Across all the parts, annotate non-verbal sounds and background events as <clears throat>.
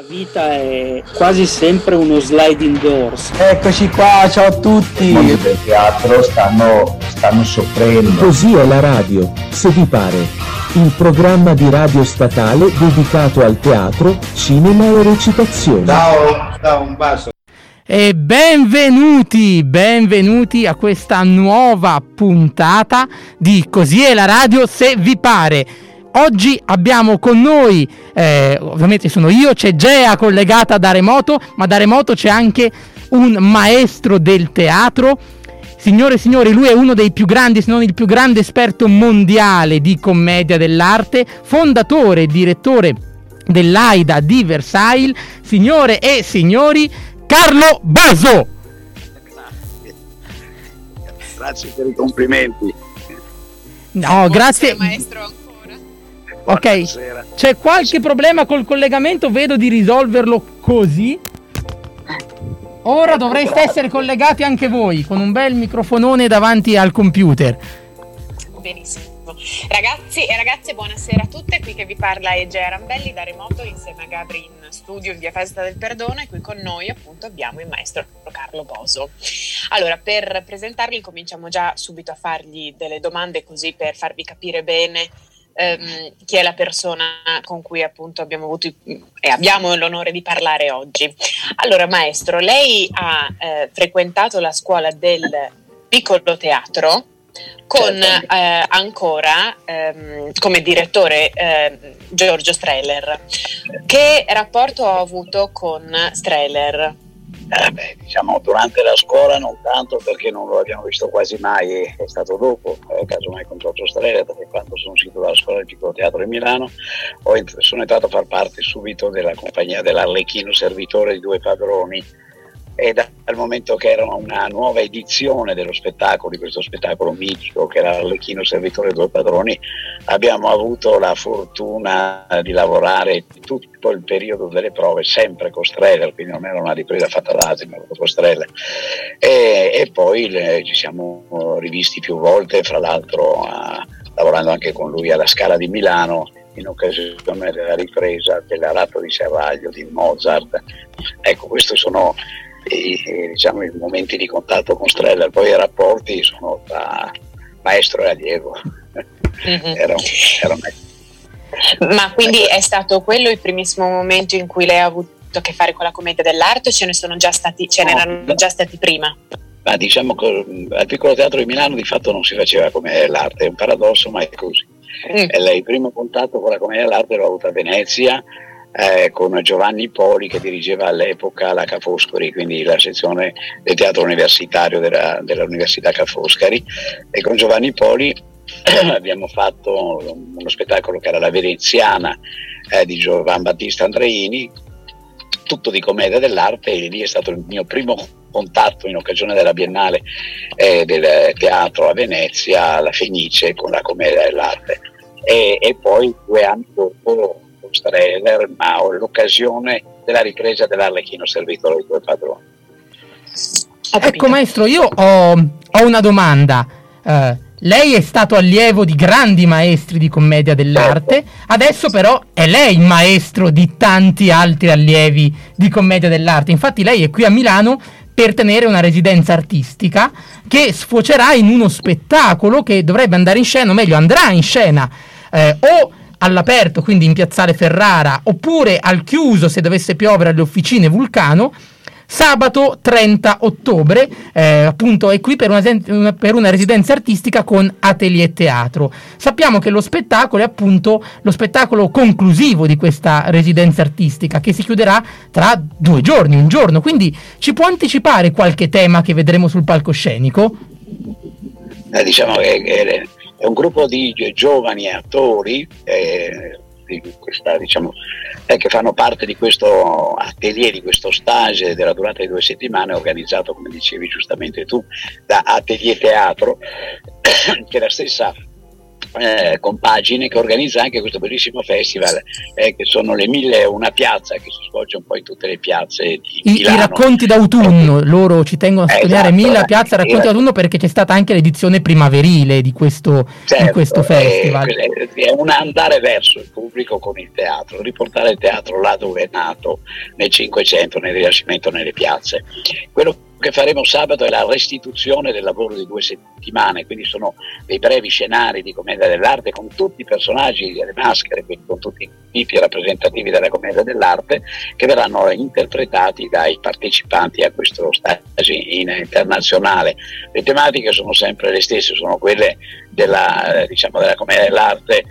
La vita è quasi sempre uno sliding doors. Eccoci qua, ciao a tutti. I mondi del teatro stanno, stanno soffrendo. Così è la radio, se vi pare. Il programma di radio statale dedicato al teatro, cinema e recitazione. Ciao, ciao, un bacio. E benvenuti, benvenuti a questa nuova puntata di Così è la radio se vi pare. Oggi abbiamo con noi, eh, ovviamente sono io, c'è Gea collegata da remoto, ma da remoto c'è anche un maestro del teatro. Signore e signori, lui è uno dei più grandi, se non il più grande esperto mondiale di commedia dell'arte, fondatore e direttore dell'AIDA di Versailles. Signore e signori, Carlo Baso. Grazie. Grazie per i complimenti. No, grazie. Maestro Ok, c'è qualche problema col collegamento, vedo di risolverlo così. Ora dovreste essere collegati anche voi con un bel microfonone davanti al computer. Benissimo. Ragazzi e ragazze, buonasera a tutte. Qui che vi parla è Gea Rambelli da remoto insieme a Gabri in studio in via Festa del Perdono e qui con noi appunto abbiamo il maestro Carlo Boso. Allora, per presentarli cominciamo già subito a fargli delle domande così per farvi capire bene ehm, chi è la persona con cui appunto abbiamo avuto e abbiamo l'onore di parlare oggi. Allora, maestro, lei ha eh, frequentato la scuola del piccolo teatro con certo. eh, ancora ehm, come direttore eh, Giorgio Streller. Che rapporto ha avuto con Streller? Eh beh, diciamo durante la scuola non tanto perché non lo abbiamo visto quasi mai, è stato dopo, eh, casomai con Giorgio Strella, perché quando sono uscito dalla scuola del piccolo teatro di Milano sono entrato a far parte subito della compagnia dell'Arlecchino Servitore di due padroni e dal momento che era una nuova edizione dello spettacolo, di questo spettacolo mitico che era Arlecchino Servitore due padroni, abbiamo avuto la fortuna di lavorare tutto il periodo delle prove sempre con Streller, quindi non era una ripresa fatta da altri, ma con Streller. E, e poi le, ci siamo rivisti più volte, fra l'altro a, lavorando anche con lui alla Scala di Milano in occasione della ripresa dell'Aratto di Serraglio di Mozart. Ecco, questi sono i, diciamo, i momenti di contatto con Streller, poi i rapporti sono tra maestro e allievo. Mm-hmm. era, era Ma quindi è stato quello il primissimo momento in cui lei ha avuto a che fare con la commedia dell'arte o ce ne sono già stati, ce no, n'erano già stati prima? Ma diciamo che al piccolo teatro di Milano di fatto non si faceva commedia dell'arte, è un paradosso, ma è così. Mm. Il primo contatto con la commedia dell'arte l'ho avuto a Venezia eh, con Giovanni Poli che dirigeva all'epoca la Ca' Foscari, quindi la sezione del teatro universitario della, dell'Università Ca' Foscari e con Giovanni Poli <clears throat> abbiamo fatto uno spettacolo che era La Veneziana eh, di Giovan Battista Andreini, tutto di commedia dell'arte e lì è stato il mio primo contatto in occasione della Biennale eh, del teatro a Venezia, la Fenice, con la commedia dell'arte. E, e poi due anni dopo trailer, ma ho l'occasione della ripresa dell'Arlecchino servitore dei tuoi padroni. Ecco maestro, io ho, ho una domanda. Uh, lei è stato allievo di grandi maestri di commedia dell'arte, certo. adesso però è lei il maestro di tanti altri allievi di commedia dell'arte. Infatti lei è qui a Milano per tenere una residenza artistica che sfocerà in uno spettacolo che dovrebbe andare in scena, o meglio andrà in scena eh, o all'aperto, quindi in piazzale Ferrara, oppure al chiuso se dovesse piovere alle officine Vulcano, sabato 30 ottobre, eh, appunto è qui per una, per una, residenza artistica con atelier teatro. Sappiamo che lo spettacolo è appunto lo spettacolo conclusivo di questa residenza artistica che si chiuderà tra due giorni, un giorno, quindi ci può anticipare qualche tema che vedremo sul palcoscenico? Eh, diciamo che, che è un gruppo di giovani attori eh, di questa, diciamo, eh, che fanno parte di questo atelier, di questo stage della durata di due settimane organizzato, come dicevi giustamente tu, da Atelier Teatro, <coughs> che è la stessa eh, compagine che organizza anche questo bellissimo festival eh, che sono le mille una piazza che si svolge un po' in tutte le piazze di I, Milano. I racconti d'autunno, loro ci tengono a sottolineare Esatto, Mille eh, Piazza Racconti eh. d'autunno perché c'è stata anche l'edizione primaverile di questo, di Certo, questo eh, festival. È, è un andare verso il pubblico con il teatro, riportare il teatro là dove è nato, nel Cinquecento, nel Rinascimento, nelle piazze. Quello che faremo sabato è la restituzione del lavoro di due settimane, quindi sono dei brevi scenari di commedia dell'arte con tutti i personaggi, le maschere, quindi con tutti i tipi rappresentativi della commedia dell'arte che verranno interpretati dai partecipanti a questo stage in- internazionale. Le tematiche sono sempre le stesse, sono quelle della, eh, diciamo, della commedia dell'arte,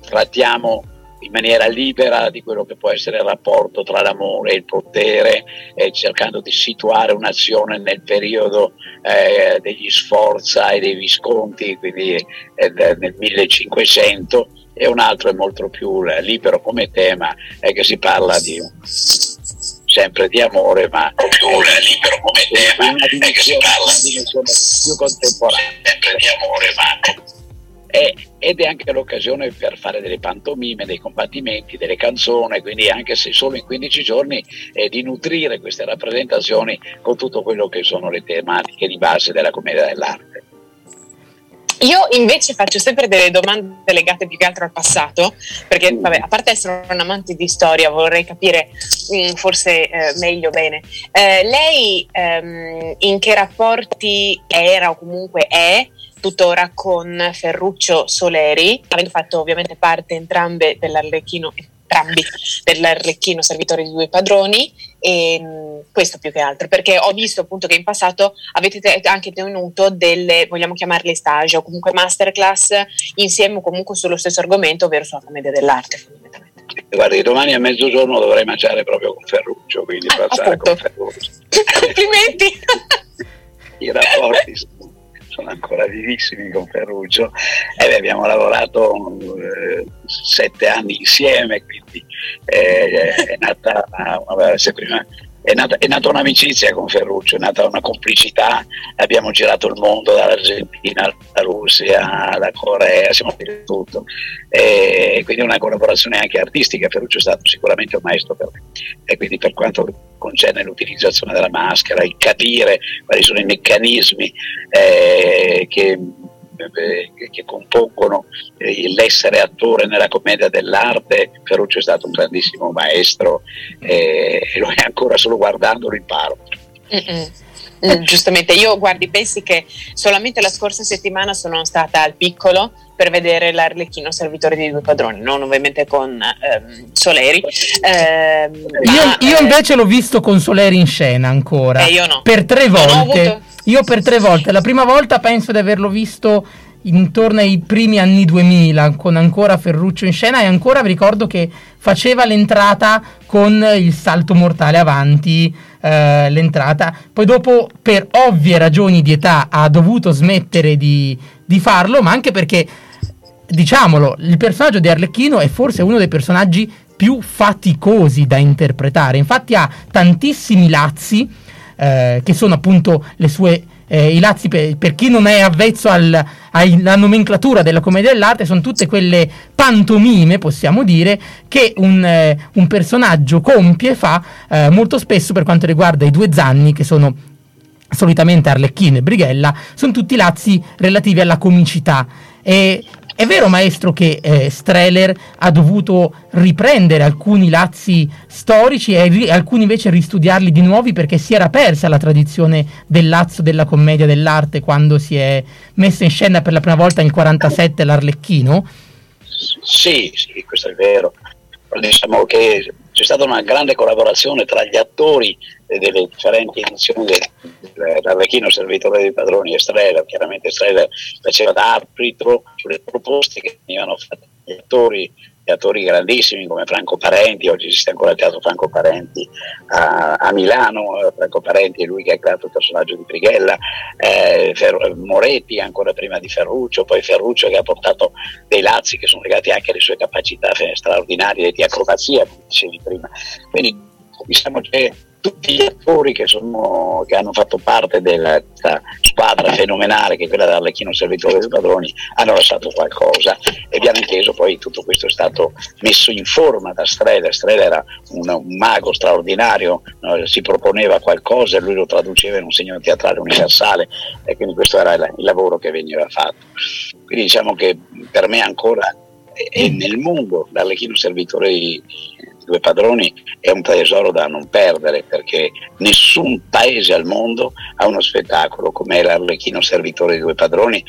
trattiamo in maniera libera di quello che può essere il rapporto tra l'amore e il potere, eh, cercando di situare un'azione nel periodo eh, degli Sforza e dei Visconti, quindi eh, nel 1500, e un altro è molto più libero come tema, è che si parla di sempre di amore, ma più libero come tema, è che si parla di una dimensione più contemporanea, sempre di amore, ma e- ed è anche l'occasione per fare delle pantomime, dei combattimenti, delle canzoni, quindi anche se solo in 15 giorni, eh, di nutrire queste rappresentazioni con tutto quello che sono le tematiche di base della commedia dell'arte. Io invece faccio sempre delle domande legate più che altro al passato, perché vabbè, a parte essere un amante di storia, vorrei capire mm, forse eh, meglio bene. Eh, lei ehm, in che rapporti era o comunque è tuttora con Ferruccio Soleri, avendo fatto ovviamente parte entrambe dell'Arlecchino, entrambi dell'Arlecchino servitore di due padroni, e mh, questo più che altro, perché ho visto appunto che in passato avete te- anche tenuto delle, vogliamo chiamarle stage o comunque masterclass insieme o comunque sullo stesso argomento, ovvero sulla commedia dell'arte fondamentalmente. Guardi, domani a mezzogiorno dovrei mangiare proprio con Ferruccio, quindi Ah, passare con appunto. Ferruccio. <laughs> Complimenti! <laughs> I rapporti sono, ancora vivissimi con Ferruccio e abbiamo lavorato eh, sette anni insieme, quindi eh, è, nata una, se prima- è, nata, è nata un'amicizia con Ferruccio, è nata una complicità, abbiamo girato il mondo dall'Argentina alla Russia, alla Corea, siamo di tutto. E quindi una collaborazione anche artistica, Ferruccio è stato sicuramente un maestro per me. E quindi per quanto concerne l'utilizzazione della maschera, il capire quali sono i meccanismi eh, che, che compongono eh, l'essere attore nella commedia dell'arte, Ferruccio è stato un grandissimo maestro eh, e lo è ancora solo guardando lo imparo. Mm-mm. Mm, giustamente, io guardi, pensi che solamente la scorsa settimana sono stata al piccolo per vedere l'Arlecchino servitore dei due padroni, non ovviamente con ehm, Soleri. ehm, Io, ma, io eh, invece l'ho visto con Soleri in scena ancora. Eh, io no. Per tre volte. avuto- Io per tre volte. La prima volta penso di averlo visto intorno ai primi anni 2000 con ancora Ferruccio in scena e ancora vi ricordo che faceva l'entrata con il salto mortale avanti eh, l'entrata poi dopo per ovvie ragioni di età ha dovuto smettere di, di farlo ma anche perché diciamolo il personaggio di Arlecchino è forse uno dei personaggi più faticosi da interpretare. Infatti ha tantissimi lazzi eh, che sono appunto le sue eh, i lazzi per, per chi non è avvezzo al- alla nomenclatura della commedia dell'arte sono tutte quelle pantomime possiamo dire che un, eh, un personaggio compie fa eh, molto spesso per quanto riguarda i due zanni che sono solitamente Arlecchino e Brighella sono tutti lazzi relativi alla comicità. E è vero maestro che eh, Streller ha dovuto riprendere alcuni lazzi storici e ri- alcuni invece ristudiarli di nuovi perché si era persa la tradizione del lazzo della commedia dell'arte quando si è messa in scena per la prima volta nel 47 l'Arlecchino Sì, sì, questo è vero. Diciamo che c'è stata una grande collaborazione tra gli attori delle differenti edizioni del- dell'Arlecchino Servitore dei Padroni e Streller. Chiaramente Streller faceva da arbitro sulle proposte che venivano fatte dagli attori, gli attori grandissimi come Franco Parenti, oggi esiste ancora il teatro Franco Parenti a, a Milano, eh, Franco Parenti è lui che ha creato il personaggio di Brighella, eh, Fer- Moretti ancora prima di Ferruccio, poi Ferruccio che ha portato dei lazzi che sono legati anche alle sue capacità eh, straordinarie di acrobazia, come dicevi prima. Quindi diciamo che tutti gli attori che, sono, che hanno fatto parte della squadra fenomenale che è quella dell'Arlecchino Servitore dei Padroni hanno lasciato qualcosa e abbiamo inteso poi tutto questo è stato messo in forma da Strela, Strela era un, un mago straordinario, no? si proponeva qualcosa e lui lo traduceva in un segno teatrale universale e quindi questo era il, il lavoro che veniva fatto. Quindi diciamo che per me ancora è nel mondo l'Arlecchino Servitore due padroni è un tesoro da non perdere perché nessun paese al mondo ha uno spettacolo come l'Arlecchino servitore di due padroni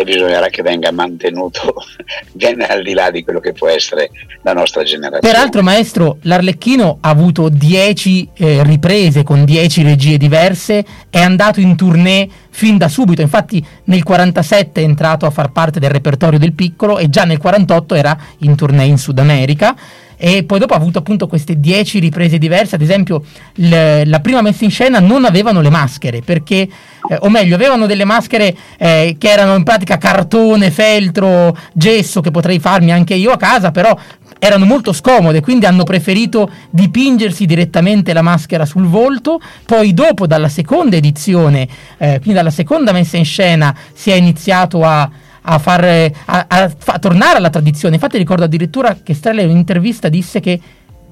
e bisognerà che venga mantenuto <laughs> ben al di là di quello che può essere la nostra generazione. Peraltro, maestro, l'Arlecchino ha avuto 10 eh, riprese con 10 regie diverse, è andato in tournée fin da subito, infatti nel 47 è entrato a far parte del repertorio del piccolo e già nel 48 era in tournée in Sud America. E poi dopo ha avuto appunto queste dieci riprese diverse, ad esempio l- la prima messa in scena non avevano le maschere perché, eh, o meglio, avevano delle maschere eh, che erano in pratica cartone, feltro, gesso che potrei farmi anche io a casa, però erano molto scomode, quindi hanno preferito dipingersi direttamente la maschera sul volto, poi dopo dalla seconda edizione, eh, quindi dalla seconda messa in scena si è iniziato a a, far, a, a, a tornare alla tradizione. Infatti ricordo addirittura che Strella in un'intervista disse che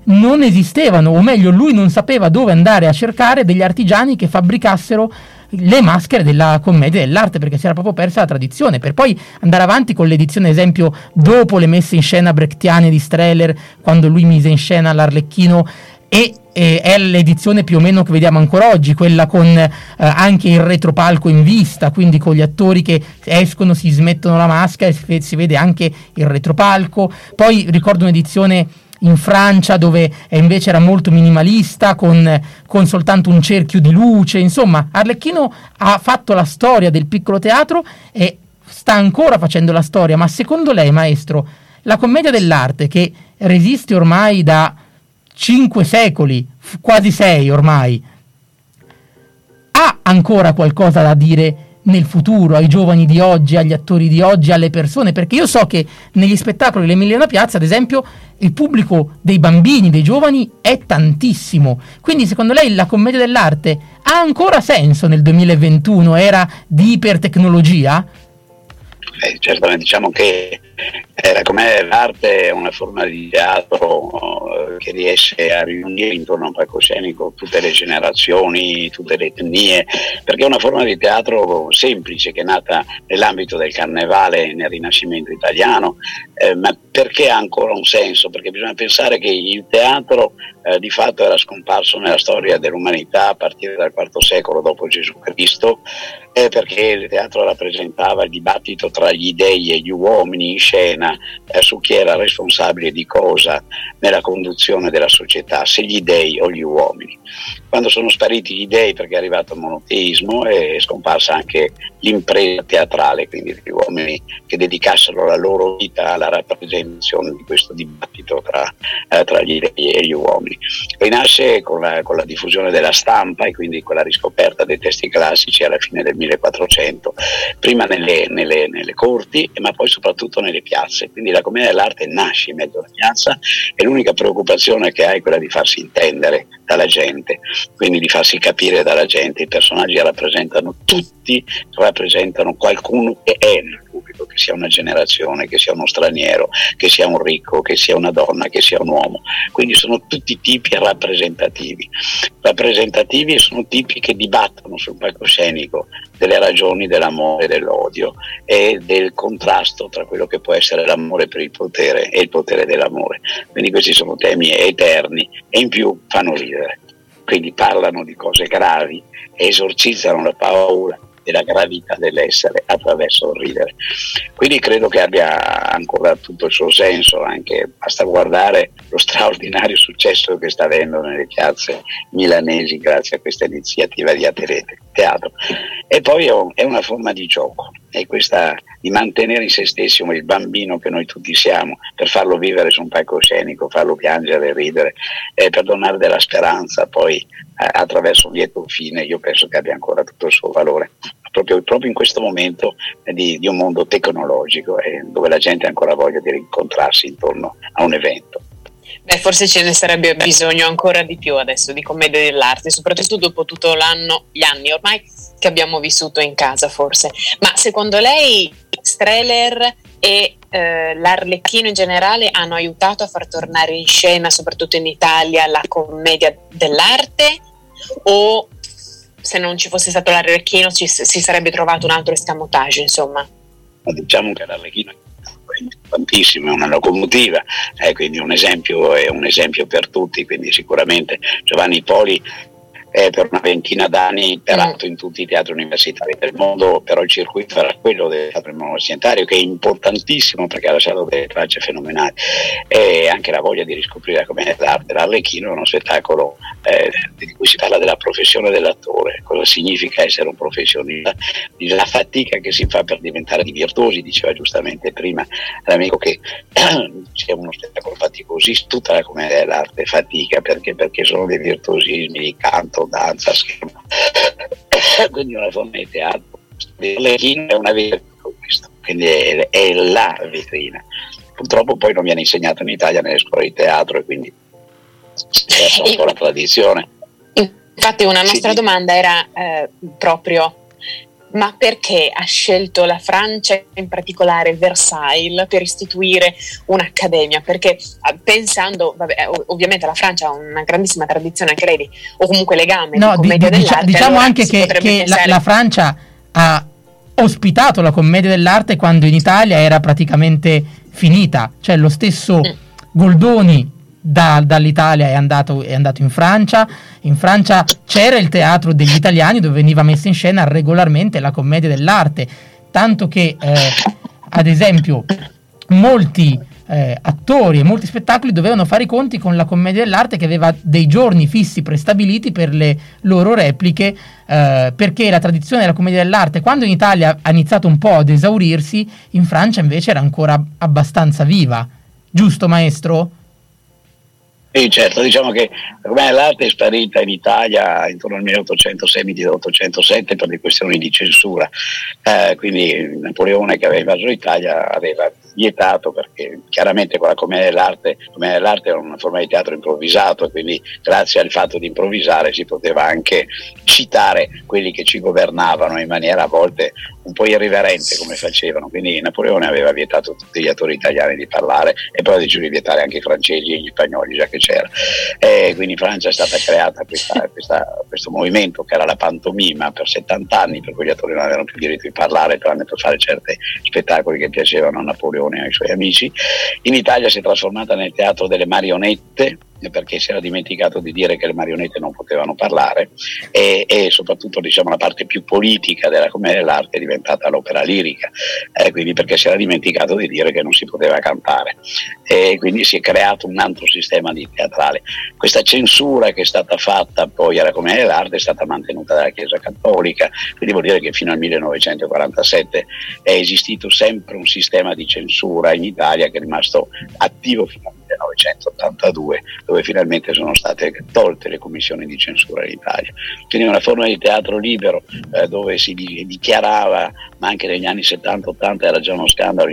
non esistevano, o meglio lui non sapeva dove andare a cercare degli artigiani che fabbricassero le maschere della commedia dell'arte perché si era proprio persa la tradizione per poi andare avanti con l'edizione esempio dopo le messe in scena brechtiane di Streller quando lui mise in scena l'Arlecchino e eh, è l'edizione più o meno che vediamo ancora oggi, quella con eh, anche il retropalco in vista, quindi con gli attori che escono, si smettono la maschera e si vede anche il retropalco. Poi ricordo un'edizione in Francia dove invece era molto minimalista con, con, soltanto un cerchio di luce insomma Arlecchino ha fatto la storia del piccolo teatro e sta ancora facendo la storia ma secondo lei maestro la commedia dell'arte che resiste ormai da cinque secoli, quasi sei ormai, ha ancora qualcosa da dire nel futuro ai giovani di oggi, agli attori di oggi, alle persone? Perché io so che negli spettacoli dell'Emiliana Piazza, ad esempio, il pubblico dei bambini, dei giovani è tantissimo. Quindi secondo lei la commedia dell'arte ha ancora senso nel 2021? Era di ipertecnologia? Eh, certamente diciamo che eh, come l'arte è una forma di teatro eh, che riesce a riunire intorno a un palcoscenico tutte le generazioni, tutte le etnie, perché è una forma di teatro semplice che è nata nell'ambito del carnevale nel Rinascimento italiano, eh, ma perché ha ancora un senso? Perché bisogna pensare che il teatro eh, di fatto era scomparso nella storia dell'umanità a partire dal IV secolo dopo Gesù Cristo, eh, perché il teatro rappresentava il dibattito tra gli dei e gli uomini in scena eh, su chi era responsabile di cosa nella conduzione della società, se gli dei o gli uomini. Quando sono spariti gli dei perché è arrivato il monoteismo è scomparsa anche l'impresa teatrale, quindi gli uomini che dedicassero la loro vita alla rappresentazione di questo dibattito tra, eh, tra gli dei e gli uomini. Rinasce con la, con la diffusione della stampa e quindi con la riscoperta dei testi classici alla fine del 1400, prima nelle, nelle, nelle corti ma poi soprattutto nelle piazze. Quindi la commedia dell'arte nasce in mezzo alla piazza e l'unica preoccupazione che ha è quella di farsi intendere dalla gente, quindi di farsi capire dalla gente. I personaggi rappresentano tutti, rappresentano qualcuno che è nel pubblico, che sia una generazione, che sia uno straniero, che sia un ricco, che sia una donna, che sia un uomo. Quindi sono tutti tipi rappresentativi. Rappresentativi sono tipi che dibattono sul palcoscenico delle ragioni dell'amore e dell'odio e del contrasto tra quello che può essere l'amore per il potere e il potere dell'amore. Quindi questi sono temi eterni e in più fanno ridere. Quindi parlano di cose gravi, esorcizzano la paura della gravità dell'essere attraverso il ridere. Quindi credo che abbia ancora tutto il suo senso, anche basta guardare lo straordinario successo che sta avendo nelle piazze milanesi grazie a questa iniziativa di Aterete Teatro. E poi è una forma di gioco, è questa di mantenere in se stessi il bambino che noi tutti siamo, per farlo vivere su un palcoscenico, farlo piangere ridere, eh, per donare della speranza poi eh, attraverso un lieto fine, io penso che abbia ancora tutto il suo valore proprio, proprio in questo momento di, di un mondo tecnologico eh, dove la gente ha ancora voglia di rincontrarsi intorno a un evento. Beh, forse ce ne sarebbe bisogno ancora di più adesso di commedia dell'arte, soprattutto dopo tutto l'anno, gli anni ormai che abbiamo vissuto in casa, forse. Ma secondo lei Streller e eh, l'Arlecchino in generale hanno aiutato a far tornare in scena, soprattutto in Italia, la commedia dell'arte? O se non ci fosse stato l'Arlecchino ci, si sarebbe trovato un altro escamotage, insomma? Diciamo che l'Arlecchino tantissimo, è una locomotiva, eh, quindi un esempio, è un esempio per tutti, quindi sicuramente Giovanni Poli eh, per una ventina d'anni peraltro in tutti i teatri universitari del mondo, però il circuito era quello del teatro universitario che è importantissimo perché ha lasciato delle tracce fenomenali. E anche la voglia di riscoprire come l'arte l'Arlecchino è uno spettacolo eh, di cui si parla della professione dell'attore, cosa significa essere un professionista, la fatica che si fa per diventare di virtuosi, diceva giustamente prima l'amico che <clears throat> c'è uno spettacolo faticoso, tutta la commedia dell'arte fatica perché, perché sono dei virtuosismi di canto danza, schermo, <clears throat> quindi una forma di teatro. L'Echino è una vetrina questo, quindi è, è, la vetrina. Purtroppo poi non viene insegnato in Italia nelle scuole di teatro e quindi è un po' la <laughs> tradizione. Infatti una nostra domanda era eh, proprio ma perché ha scelto la Francia, in particolare Versailles, per istituire un'accademia? Perché ah, pensando, vabbè, ovviamente la Francia ha una grandissima tradizione anche lei, o comunque legame no, di commedia di, dell'arte. Diciamo allora anche che, che la, la Francia ha ospitato la commedia dell'arte quando in Italia era praticamente finita, cioè lo stesso mm. Goldoni da, dall'Italia è andato, è andato, in Francia. In Francia c'era il teatro degli italiani dove veniva messa in scena regolarmente la commedia dell'arte, tanto che eh, ad esempio molti eh, attori e molti spettacoli dovevano fare i conti con la commedia dell'arte che aveva dei giorni fissi prestabiliti per le loro repliche, eh, perché la tradizione della commedia dell'arte, quando in Italia ha iniziato un po' ad esaurirsi, in Francia invece era ancora abbastanza viva. Giusto, maestro? Sì, certo, diciamo che ormai l'arte è sparita in Italia intorno al 1806-1807 per le questioni di censura, eh, quindi Napoleone che aveva invaso l'Italia aveva vietato perché chiaramente quella commedia dell'arte, commedia dell'arte era una forma di teatro improvvisato e quindi grazie al fatto di improvvisare si poteva anche citare quelli che ci governavano in maniera a volte un po' irriverente come facevano, quindi Napoleone aveva vietato a tutti gli attori italiani di parlare e poi ha deciso di vietare anche i francesi e gli spagnoli già che c'era. E quindi in Francia è stata creata questa, questa, questo movimento che era la pantomima per 70 anni, per cui gli attori non avevano più diritto di parlare tranne per fare certi spettacoli che piacevano a Napoleone Berlusconi e ai suoi amici. In Italia si è trasformata nel teatro delle marionette, perché si era dimenticato di dire che le marionette non potevano parlare e, e soprattutto diciamo, la parte più politica della commedia dell'arte è diventata l'opera lirica, eh, quindi perché si era dimenticato di dire che non si poteva cantare e quindi si è creato un altro sistema di teatrale. Questa censura che è stata fatta poi alla commedia dell'arte è stata mantenuta dalla Chiesa Cattolica, quindi vuol dire che fino al 1947 è esistito sempre un sistema di censura in Italia che è rimasto attivo fino al 1982, dove finalmente sono state tolte le commissioni di censura in Italia. Quindi una forma di teatro libero eh, dove si dichiarava, ma anche negli anni 70-80 era già uno scandalo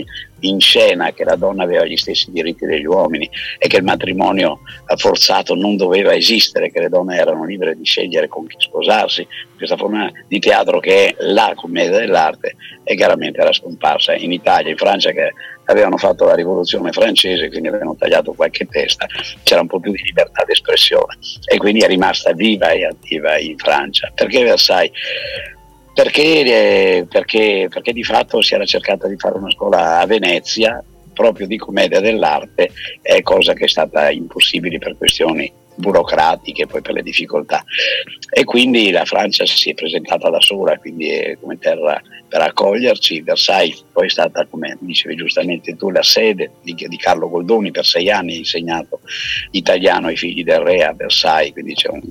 in scena che la donna aveva gli stessi diritti degli uomini e che il matrimonio forzato non doveva esistere, che le donne erano libere di scegliere con chi sposarsi. Questa forma di teatro che è la commedia dell'arte e chiaramente era scomparsa in Italia, in Francia che avevano fatto la rivoluzione francese, quindi avevano tagliato qualche testa, c'era un po' più di libertà d'espressione e quindi è rimasta viva e attiva in Francia. Perché Versailles? Perché, eh, perché, perché di fatto si era cercata di fare una scuola a Venezia proprio di commedia dell'arte, è cosa che è stata impossibile per questioni burocratiche poi per le difficoltà. E quindi la Francia si è presentata da sola quindi come terra per accoglierci. Versailles poi è stata come dicevi giustamente tu la sede di, di Carlo Goldoni per sei anni ha insegnato italiano ai figli del re a Versailles quindi c'è un,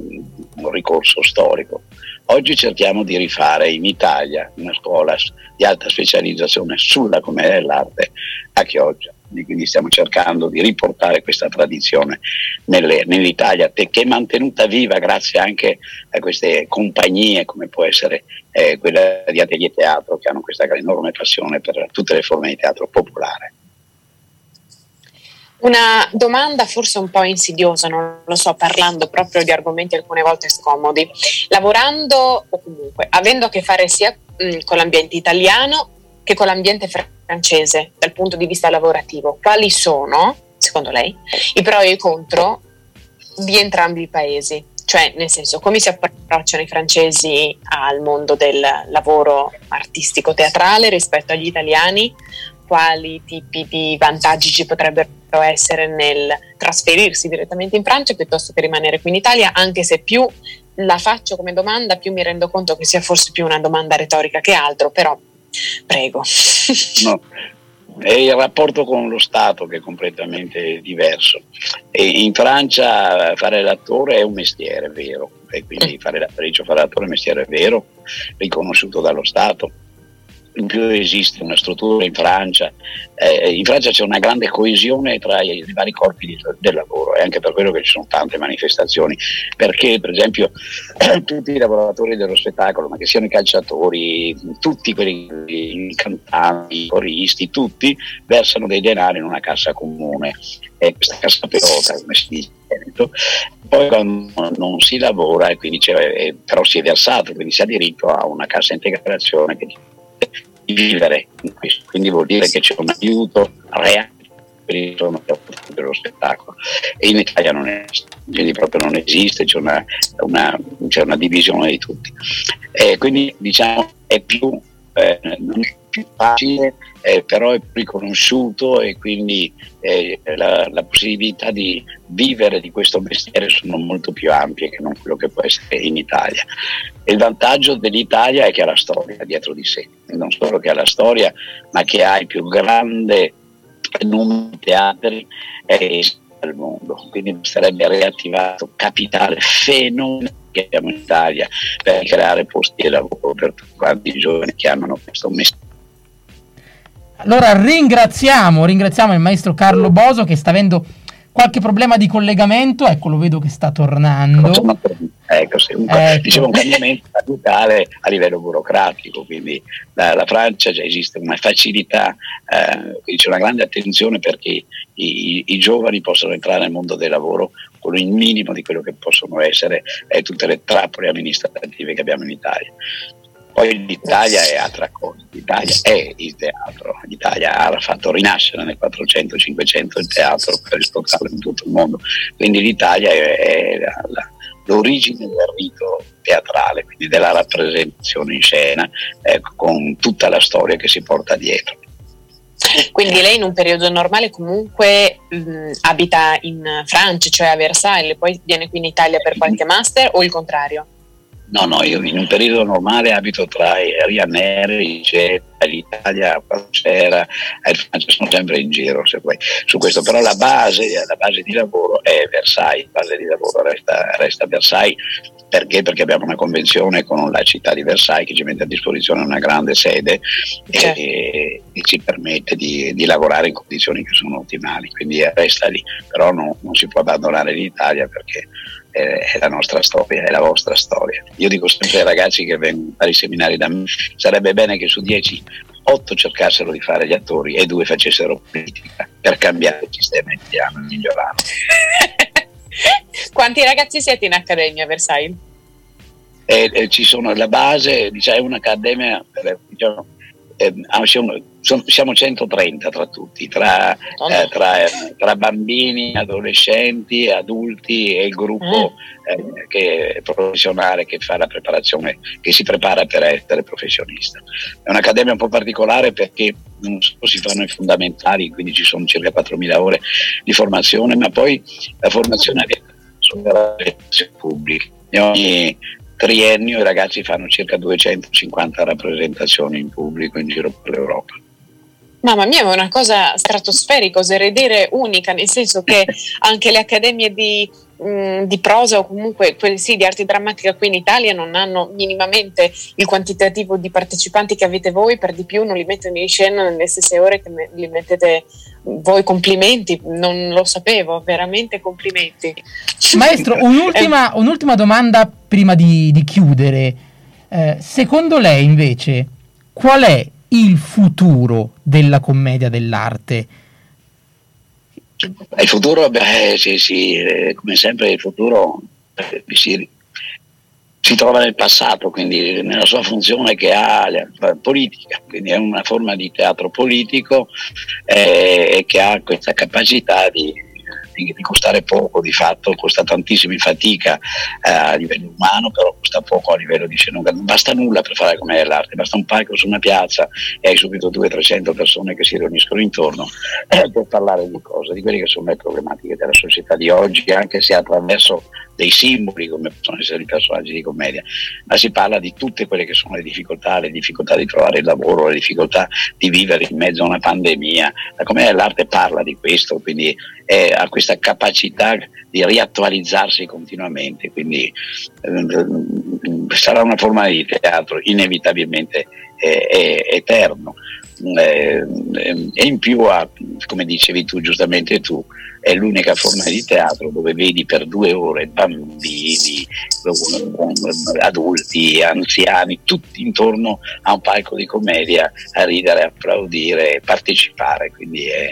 un ricorso storico. Oggi cerchiamo di rifare in Italia una scuola di alta specializzazione sulla commedia dell'arte a Chioggia quindi stiamo cercando di riportare questa tradizione nelle, nell'Italia che è mantenuta viva grazie anche a queste compagnie come può essere eh, quella di Atelier Teatro che hanno questa enorme passione per tutte le forme di teatro popolare. Una domanda forse un po' insidiosa, non lo so, parlando proprio di argomenti alcune volte scomodi. Lavorando o comunque avendo a che fare sia con l'ambiente italiano che con l'ambiente francese dal punto di vista lavorativo, quali sono, secondo lei, i pro e i contro di entrambi i paesi? Cioè, nel senso, come si approcciano i francesi al mondo del lavoro artistico teatrale rispetto agli italiani? quali tipi di vantaggi ci potrebbero essere nel trasferirsi direttamente in Francia piuttosto che rimanere qui in Italia, anche se più la faccio come domanda, più mi rendo conto che sia forse più una domanda retorica che altro, però prego. No. È il rapporto con lo Stato che è completamente diverso. E in Francia fare l'attore è un mestiere vero, e quindi mm. fare l'attrice, fare l'attore è un mestiere vero, riconosciuto dallo Stato in più esiste una struttura in Francia. Eh, in Francia c'è una grande coesione tra i, vari corpi di, del lavoro, è anche per quello che ci sono tante manifestazioni, perché per esempio <clears throat> tutti i lavoratori dello spettacolo, ma che siano i calciatori, tutti quelli, i cantanti, i coristi, tutti versano dei denari in una cassa comune. E questa cassa pilota, come si dice, poi quando non si lavora e quindi eh, però si è versato, quindi si ha diritto a una cassa integrazione che di vivere in questo. Quindi vuol dire che c'è un aiuto reale per il giorno dello spettacolo e in Italia non esiste, quindi proprio non esiste, c'è una, una, c'è una divisione di tutti. E quindi diciamo è più, eh, più facile eh, però è riconosciuto e quindi eh, la, la, possibilità di vivere di questo mestiere sono molto più ampie che non quello che può essere in Italia. E il vantaggio dell'Italia è che ha la storia dietro di sé, non solo che ha la storia, ma che ha il più grande numero di teatri del mondo, quindi sarebbe riattivato capitale fenomenale che abbiamo in Italia per creare posti di lavoro per tutti quanti i giovani che hanno questo mestiere allora ringraziamo, ringraziamo il maestro Carlo Boso che sta avendo qualche problema di collegamento, ecco lo vedo che sta tornando. Ecco, sì, un, ecco. Dicevo, un cambiamento radicale a livello burocratico, quindi la, la Francia già esiste una facilità, eh, c'è una grande attenzione perché i, i, i, giovani possano entrare nel mondo del lavoro con il minimo di quello che possono essere eh, tutte le trappole amministrative che abbiamo in Italia. Poi l'Italia è altra cosa, l'Italia è il teatro, l'Italia ha fatto rinascere nel 400-500 il teatro per esportarlo in tutto il mondo, quindi l'Italia è, la, la, l'origine del rito teatrale, quindi della rappresentazione in scena eh, con tutta la storia che si porta dietro. Quindi lei in un periodo normale comunque mh, abita in Francia, cioè a Versailles, poi viene qui in Italia per qualche master o il contrario? No, no, io in un periodo normale abito tra Ryanair, Jet, l'Italia, il Francia sono sempre in giro vuoi, su questo, però la base, la base, di lavoro è Versailles, la base di lavoro resta, resta Versailles, perché? Perché abbiamo una convenzione con la città di Versailles che ci mette a disposizione una grande sede certo. e, e, ci permette di, di, lavorare in condizioni che sono ottimali, quindi resta lì, però no, non si può abbandonare l'Italia perché è la nostra storia, è la vostra storia. Io dico sempre ai ragazzi che vengono a fare i seminari da me, sarebbe bene che su 10, 8 cercassero di fare gli attori e 2 facessero politica per cambiare il sistema italiano, migliorarlo. <laughs> Quanti ragazzi siete in Accademia Versailles? Eh, eh, ci sono la base, diciamo, è un'accademia, diciamo, siamo, siamo 130 tra tutti, tra, eh, tra, tra, bambini, adolescenti, adulti e il gruppo mm. eh, che professionale che fa la preparazione, che si prepara per essere professionista. È un'accademia un po' particolare perché non solo si fanno i fondamentali, quindi ci sono circa 4.000 ore di formazione, ma poi la formazione avviene sulla relazione pubblica. Ogni triennio i ragazzi fanno circa 250 rappresentazioni in pubblico in giro per l'Europa. Mamma mia, è una cosa stratosferica, oserei dire unica, nel senso che <laughs> anche le accademie di, mh, mm, di prosa o comunque quelle sì, di arte drammatica qui in Italia non hanno minimamente il quantitativo di partecipanti che avete voi, per di più non li mettono in scena nelle stesse ore che me, li mettete voi. Complimenti, non lo sapevo, veramente complimenti. Maestro, <laughs> un'ultima, un'ultima domanda prima di, di chiudere. Eh, secondo lei invece qual è il futuro della commedia dell'arte? Il futuro, beh, sì, sì, eh, come sempre il futuro eh, si, si, trova nel passato, quindi nella sua funzione che ha politica, quindi è una forma di teatro politico eh, che ha questa capacità di di, di, costare poco di fatto, costa tantissimo in fatica eh, a livello umano, però costa poco a livello di scenografia. Non basta nulla per fare come è l'arte, basta un palco su una piazza e hai subito 200-300 persone che si riuniscono intorno eh, per parlare di cose, di quelle che sono le problematiche della società di oggi, anche se attraverso dei simboli come possono essere i personaggi di commedia, ma si parla di tutte quelle che sono le difficoltà, le difficoltà di trovare il lavoro, le difficoltà di vivere in mezzo a una pandemia. La commedia dell'arte parla di questo, quindi è, ha questa capacità di riattualizzarsi continuamente, quindi eh, sarà una forma di teatro inevitabilmente eh, eterno. Eh, e in più ha, come dicevi tu giustamente tu, è l'unica forma di teatro dove vedi per due ore bambini, adulti, anziani, tutti intorno a un palco di commedia a ridere, applaudire, partecipare, quindi è,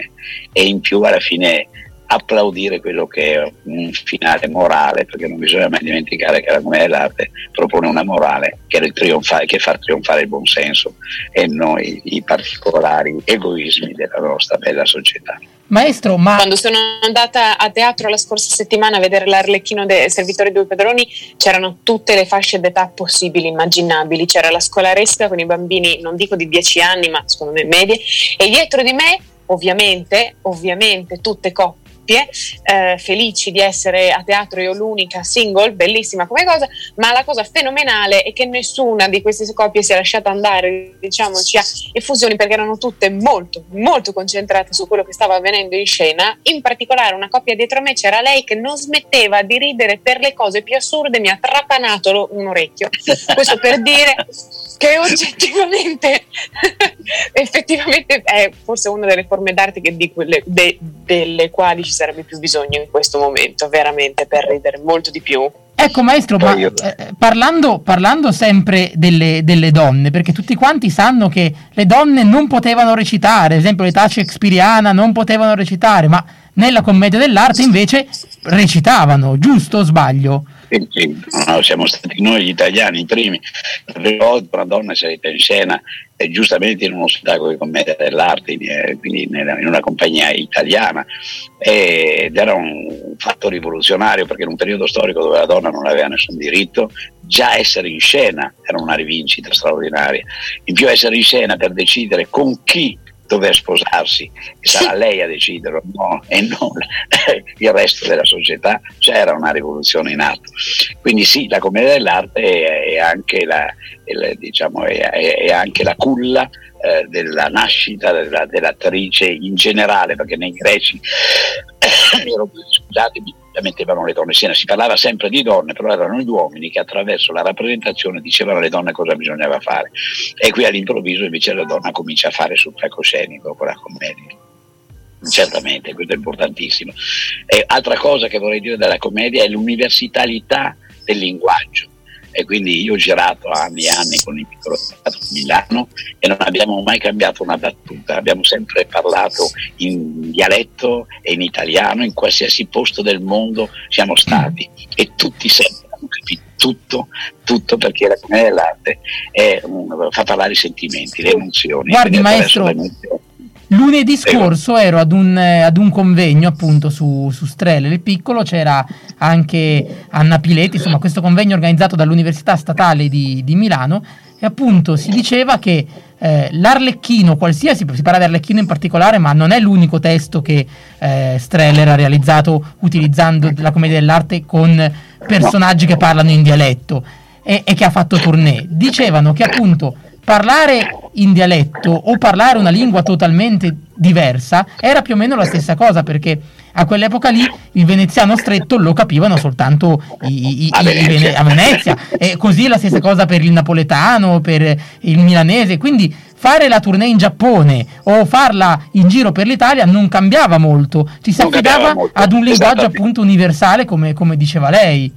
è in più alla fine applaudire quello che è un finale morale, perché non bisogna mai dimenticare che la commedia dell'arte propone una morale che, che fa trionfare il buonsenso e non i, i particolari egoismi della nostra bella società. Maestro, ma quando sono andata a teatro la scorsa settimana a vedere l'Arlecchino dei Servitori due Pedroni c'erano tutte le fasce d'età possibili, immaginabili. C'era la scolaresca con i bambini, non dico di 10 anni, ma secondo me medie, e dietro di me, ovviamente, ovviamente tutte coppie coppie, eh, felici di essere a teatro io l'unica single, bellissima come cosa, ma la cosa fenomenale è che nessuna di queste coppie si è lasciata andare, diciamoci, a effusioni perché erano tutte molto, molto concentrate su quello che stava avvenendo in scena. In particolare una coppia dietro a me c'era lei che non smetteva di ridere per le cose più assurde, mi ha trapanato un orecchio. <laughs> Questo per dire che oggettivamente <laughs> effettivamente è forse una delle forme d'arte di quelle, de, delle quali ci sarebbe più bisogno in questo momento, veramente per ridere molto di più. Ecco maestro, ma, eh, parlando, parlando, sempre delle, delle, donne, perché tutti quanti sanno che le donne non potevano recitare, ad esempio l'età shakespeariana non potevano recitare, ma nella commedia dell'arte invece recitavano, giusto o sbaglio? No, siamo stati noi gli italiani i primi. La prima volta una donna salita in scena e giustamente in uno spettacolo di commedia dell'arte, eh, quindi in una compagnia italiana, ed era un fatto rivoluzionario perché in un periodo storico dove la donna non aveva nessun diritto, già essere in scena era una rivincita straordinaria. In più essere in scena per decidere con chi dover sposarsi. Sarà lei a deciderlo no, e non il resto della società, c'era una rivoluzione in atto. Quindi sì, la commedia dell'arte è, anche la, è, diciamo, è, è anche la culla eh, della nascita della, dell'attrice in generale, perché nei greci, <coughs> scusatemi, la mettevano le donne siena. Si parlava sempre di donne, però erano gli uomini che attraverso la rappresentazione dicevano alle donne cosa bisognava fare. E qui all'improvviso invece la donna comincia a fare sul palcoscenico con la commedia. Certamente, questo è importantissimo. E altra cosa che vorrei dire della commedia è l'universalità del linguaggio e quindi io ho girato anni e anni con il piccolo teatro di Milano e non abbiamo mai cambiato una battuta, abbiamo sempre parlato in dialetto e in italiano in qualsiasi posto del mondo siamo stati e tutti sempre hanno capito tutto, tutto perché la commedia dell'arte è, fa parlare i sentimenti, le emozioni. Guardi maestro, Lunedì scorso ero ad un, eh, ad un convegno appunto su, su Strelle il Piccolo, c'era anche Anna Piletti, insomma questo convegno organizzato dall'Università Statale di, di Milano e appunto si diceva che eh, l'Arlecchino, qualsiasi, si parla di Arlecchino in particolare, ma non è l'unico testo che eh, Streller ha realizzato utilizzando la commedia dell'arte con personaggi che parlano in dialetto e, e che ha fatto tournée. Dicevano che appunto parlare in dialetto o parlare una lingua totalmente diversa era più o meno la stessa cosa perché a quell'epoca lì il veneziano stretto lo capivano soltanto i, i, a, Venezia. I, a Venezia. E così la stessa cosa per il napoletano, per il milanese, quindi fare la tournée in Giappone o farla in giro per l'Italia non cambiava molto, ci si affidava ad un linguaggio appunto universale come, come diceva lei.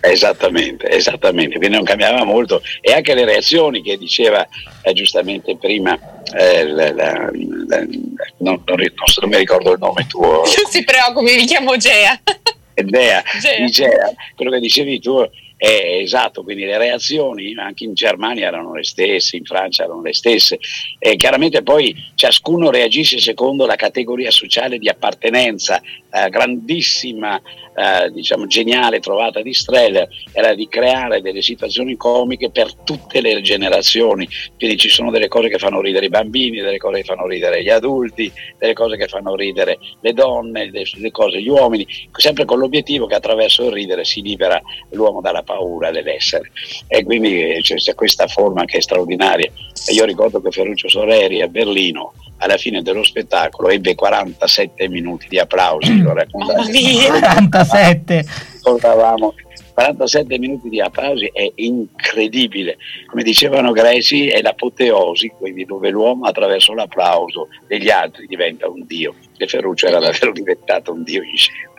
Esattamente, esattamente, quindi non cambiava molto e anche le reazioni che diceva eh, giustamente prima eh, la, la, la, non, non, non, mi ricordo il nome tuo. <laughs> Non si preoccupi, mi chiamo Gea. Gea, Gea. quello che dicevi tu è esatto, quindi le reazioni anche in Germania erano le stesse, in Francia erano le stesse e chiaramente poi ciascuno reagisce secondo la categoria sociale di appartenenza, eh, grandissima eh, diciamo, geniale trovata di Streller era di creare delle situazioni comiche per tutte le generazioni, quindi ci sono delle cose che fanno ridere i bambini, delle cose che fanno ridere gli adulti, delle cose che fanno ridere le donne, delle cose gli uomini, sempre con l'obiettivo che attraverso il ridere si libera l'uomo dalla paura dell'essere e quindi c'è, c'è questa forma che è straordinaria. E io ricordo che Ferruccio Soleri a Berlino alla fine dello spettacolo ebbe 47 minuti di applausi. Lo 47! Ricordavamo 47 minuti di applausi è incredibile. Come dicevano greci, è l'apoteosi, quindi dove l'uomo attraverso l'applauso degli altri diventa un dio. E Ferruccio era davvero diventato un dio in scena.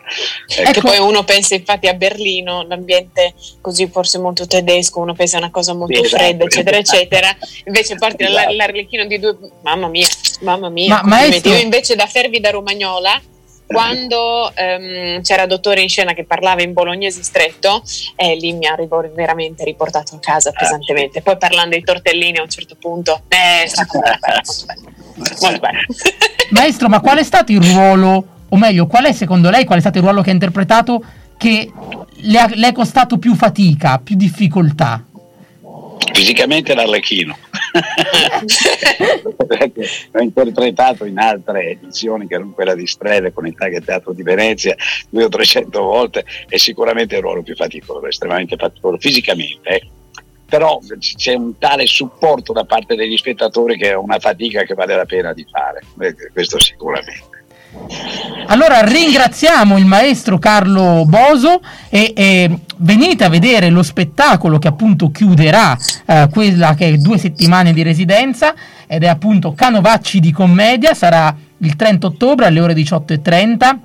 Ecco. Che poi uno pensa infatti a Berlino, l'ambiente così forse molto tedesco, uno pensa a una cosa molto sì, fredda, esatto. eccetera, eccetera. Invece parti esatto. dall'arlecchino di due... Mamma mia, mamma mia. Ma, maestro... Io invece da Fervi da Romagnola quando um, c'era Dottore in scena che parlava in bolognese stretto, eh, lì mi ha veramente riportato a casa pesantemente. Poi parlando dei tortellini a un certo punto, eh, è stato molto bello, molto bello. <laughs> Maestro, ma qual è stato il ruolo o meglio, qual è secondo lei, qual è stato il ruolo che ha interpretato che le, ha, le è costato più fatica, più difficoltà? Fisicamente l'Arlecchino. L'ho interpretato in altre edizioni che non quella di Strele con il Tag Teatro di Venezia due o trecento volte è sicuramente il ruolo più faticoso, estremamente faticoso fisicamente. Eh però c'è un tale supporto da parte degli spettatori che è una fatica che vale la pena di fare, eh, questo sicuramente. Allora ringraziamo il maestro Carlo Boso e, e, venite a vedere lo spettacolo che appunto chiuderà eh, quella che è due settimane di residenza ed è appunto Canovacci di commedia, sarà il 30 ottobre alle ore 18.30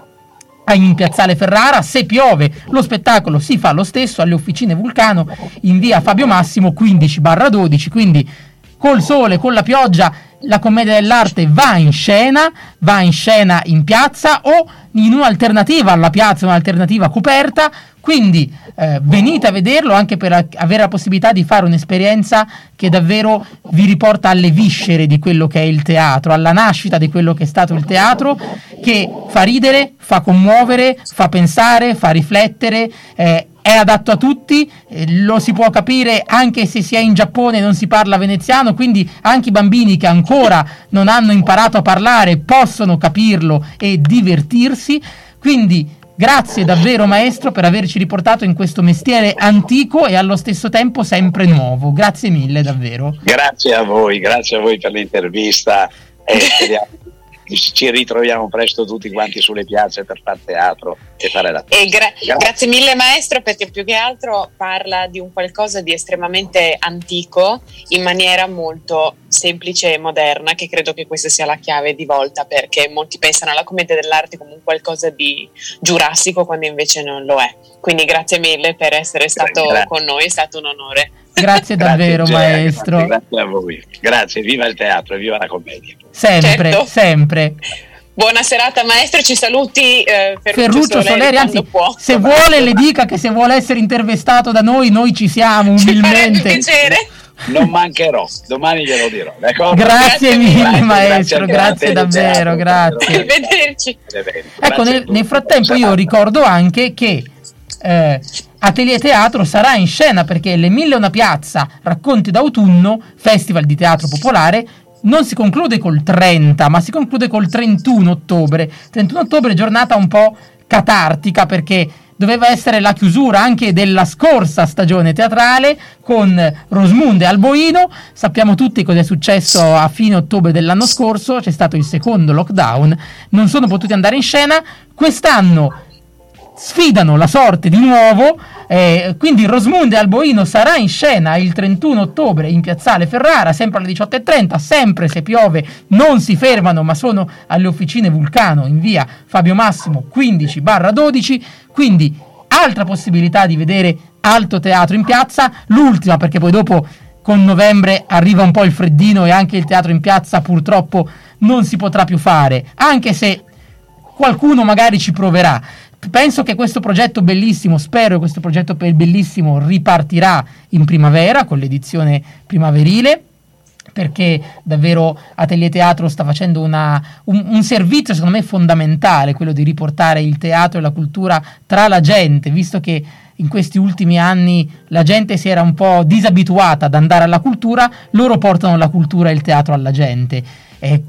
in Piazzale Ferrara, se piove lo spettacolo si fa lo stesso alle officine Vulcano in via Fabio Massimo 15 12, quindi col sole, con la pioggia la commedia dell'arte va in scena, va in scena in piazza o in un'alternativa alla piazza, un'alternativa coperta, quindi eh, venite a vederlo anche per avere la possibilità di fare un'esperienza che davvero vi riporta alle viscere di quello che è il teatro, alla nascita di quello che è stato il teatro, che fa ridere, fa commuovere, fa pensare, fa riflettere, eh, è adatto a tutti, eh, lo si può capire anche se si è in Giappone e non si parla veneziano, quindi anche i bambini che ancora non hanno imparato a parlare possono capirlo e divertirsi. Quindi grazie davvero maestro per averci riportato in questo mestiere antico e allo stesso tempo sempre nuovo. Grazie mille davvero. Grazie a voi, grazie a voi per l'intervista e speriamo ci ritroviamo presto tutti quanti sulle piazze per fare teatro e fare la e gra- grazie. grazie mille maestro perché più che altro parla di un qualcosa di estremamente antico in maniera molto semplice e moderna che credo che questa sia la chiave di volta perché molti pensano alla commedia dell'arte come un qualcosa di giurassico quando invece non lo è quindi grazie mille per essere stato grazie. con noi è stato un onore Grazie <laughs> davvero grazie, maestro. Grazie a voi. Grazie, viva il teatro e viva la commedia. Sempre, certo. sempre. Buona serata maestro, ci saluti eh, Ferruccio, Ferruccio Soleri, Soleri anzi se vuole le dica che se vuole essere intervistato da noi, noi ci siamo umilmente. Ci piacere. Non mancherò, domani glielo dirò. Grazie, grazie mille grazie, maestro, grazie, grazie davvero, grazie. Arrivederci. Ecco, nel, nel frattempo io ricordo anche che eh, Atelier Teatro sarà in scena perché Le Mille una piazza, Racconti d'autunno, Festival di Teatro Popolare, non si conclude col 30, ma si conclude col 31 ottobre. 31 ottobre giornata un po' catartica perché doveva essere la chiusura anche della scorsa stagione teatrale con Rosmunde Alboino. Sappiamo tutti cosa è successo a fine ottobre dell'anno scorso, c'è stato il secondo lockdown, non sono potuti andare in scena. Quest'anno sfidano la sorte di nuovo, eh, quindi Rosmunde Alboino sarà in scena il 31 ottobre in Piazzale Ferrara, sempre alle 18.30, sempre se piove non si fermano ma sono alle officine Vulcano in via Fabio Massimo 15 12, quindi altra possibilità di vedere alto teatro in piazza, l'ultima perché poi dopo con novembre arriva un po' il freddino e anche il teatro in piazza purtroppo non si potrà più fare, anche se qualcuno magari ci proverà. Penso che questo progetto bellissimo, spero che questo progetto bellissimo ripartirà in primavera con l'edizione primaverile perché davvero Atelier Teatro sta facendo una, un, un, servizio secondo me fondamentale, quello di riportare il teatro e la cultura tra la gente, visto che in questi ultimi anni la gente si era un po' disabituata ad andare alla cultura, loro portano la cultura e il teatro alla gente. E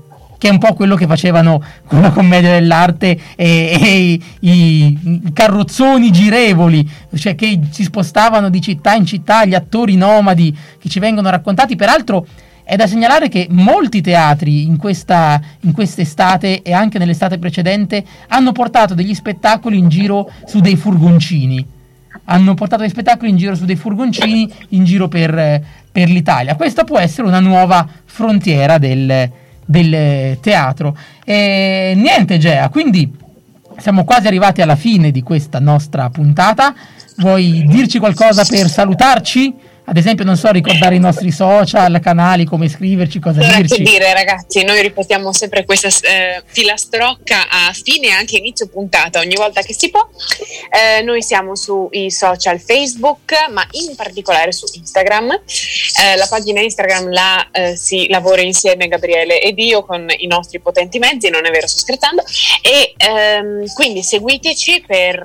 che è un po' quello che facevano con la commedia dell'arte e, e i, i, carrozzoni girevoli, cioè che si spostavano di città in città, gli attori nomadi che ci vengono raccontati. Peraltro è da segnalare che molti teatri in, questa, in quest'estate e anche nell'estate precedente hanno portato degli spettacoli in giro su dei furgoncini. Hanno portato degli spettacoli in giro su dei furgoncini in giro per, per l'Italia. Questa può essere una nuova frontiera del, del teatro. E niente, Gea, quindi siamo quasi arrivati alla fine di questa nostra puntata. Vuoi dirci qualcosa per salutarci? Ad esempio, non so, ricordare i nostri social, canali, come iscriverci, cosa allora, dirci. Che dire, ragazzi, noi ripetiamo sempre questa eh, filastrocca a fine e anche inizio puntata, ogni volta che si può. Eh, noi siamo sui social Facebook, ma in particolare su Instagram. Eh, la pagina Instagram la eh, si lavora insieme Gabriele ed io con i nostri potenti mezzi, non è vero, sto scherzando. E ehm, quindi seguiteci per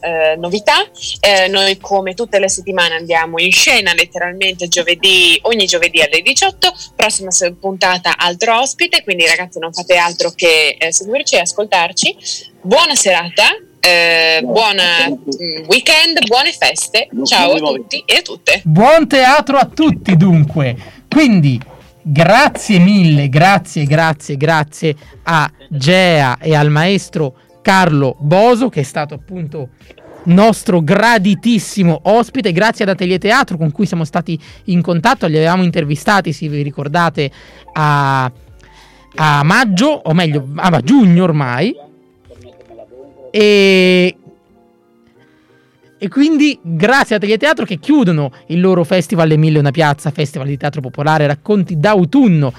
eh, novità. Eh, noi, come tutte le settimane, andiamo in scena letteralmente giovedì, ogni giovedì alle 18, prossima puntata altro ospite, quindi ragazzi non fate altro che eh, seguirci e ascoltarci. Buona serata, eh, buon mm, weekend, buone feste, ciao a tutti e a tutte. Buon teatro a tutti dunque, quindi grazie mille, grazie, grazie, grazie a Gea e al maestro Carlo Boso che è stato appunto nostro graditissimo ospite, grazie ad Atelier Teatro con cui siamo stati in contatto, li avevamo intervistati, se vi ricordate, a, a maggio, o meglio, a giugno ormai. E, e quindi grazie a Atelier Teatro che chiudono il loro festival Le Mille Una Piazza, festival di teatro popolare, racconti d'autunno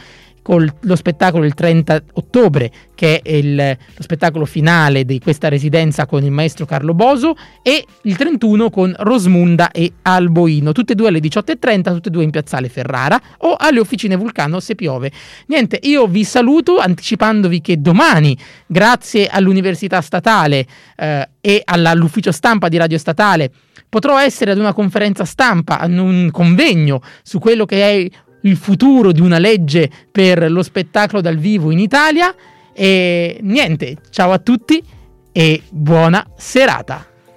con lo spettacolo il 30 ottobre, che è il, lo spettacolo finale di questa residenza con il maestro Carlo Boso, e il 31 con Rosmunda e Alboino, tutte e due alle 18.30, tutte e due in piazzale Ferrara o alle officine Vulcano se piove. Niente, io vi saluto anticipandovi che domani, grazie all'Università Statale eh, e all'ufficio stampa di Radio Statale, potrò essere ad una conferenza stampa, ad un convegno su quello che è il futuro di una legge per lo spettacolo dal vivo in Italia. E niente, ciao a tutti e buona serata.